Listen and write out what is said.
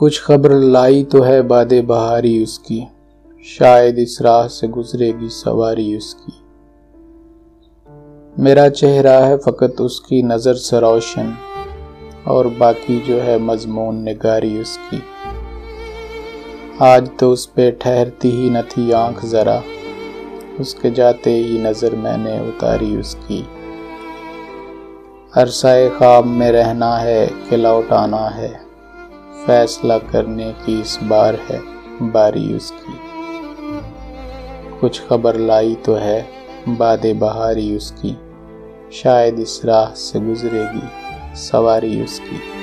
कुछ खबर लाई तो है बादे बहारी उसकी। शायद इस राह से गुजरेगी सवारी उसकी। मेरा चेहरा है फ़कत उसकी नज़र से रोशन, और बाकी जो है मजमून निगारी उसकी। आज तो उस पे ठहरती ही न थी आँख ज़रा, उसके जाते ही नज़र मैंने उतारी उसकी। अरसाए ख्वाब में रहना है कि लौट आना है। फैसला करने की इस बार है, बारी उसकी। कुछ खबर लाई तो है, बाद बहारी उसकी। शायद इस राह से गुजरेगी, सवारी उसकी।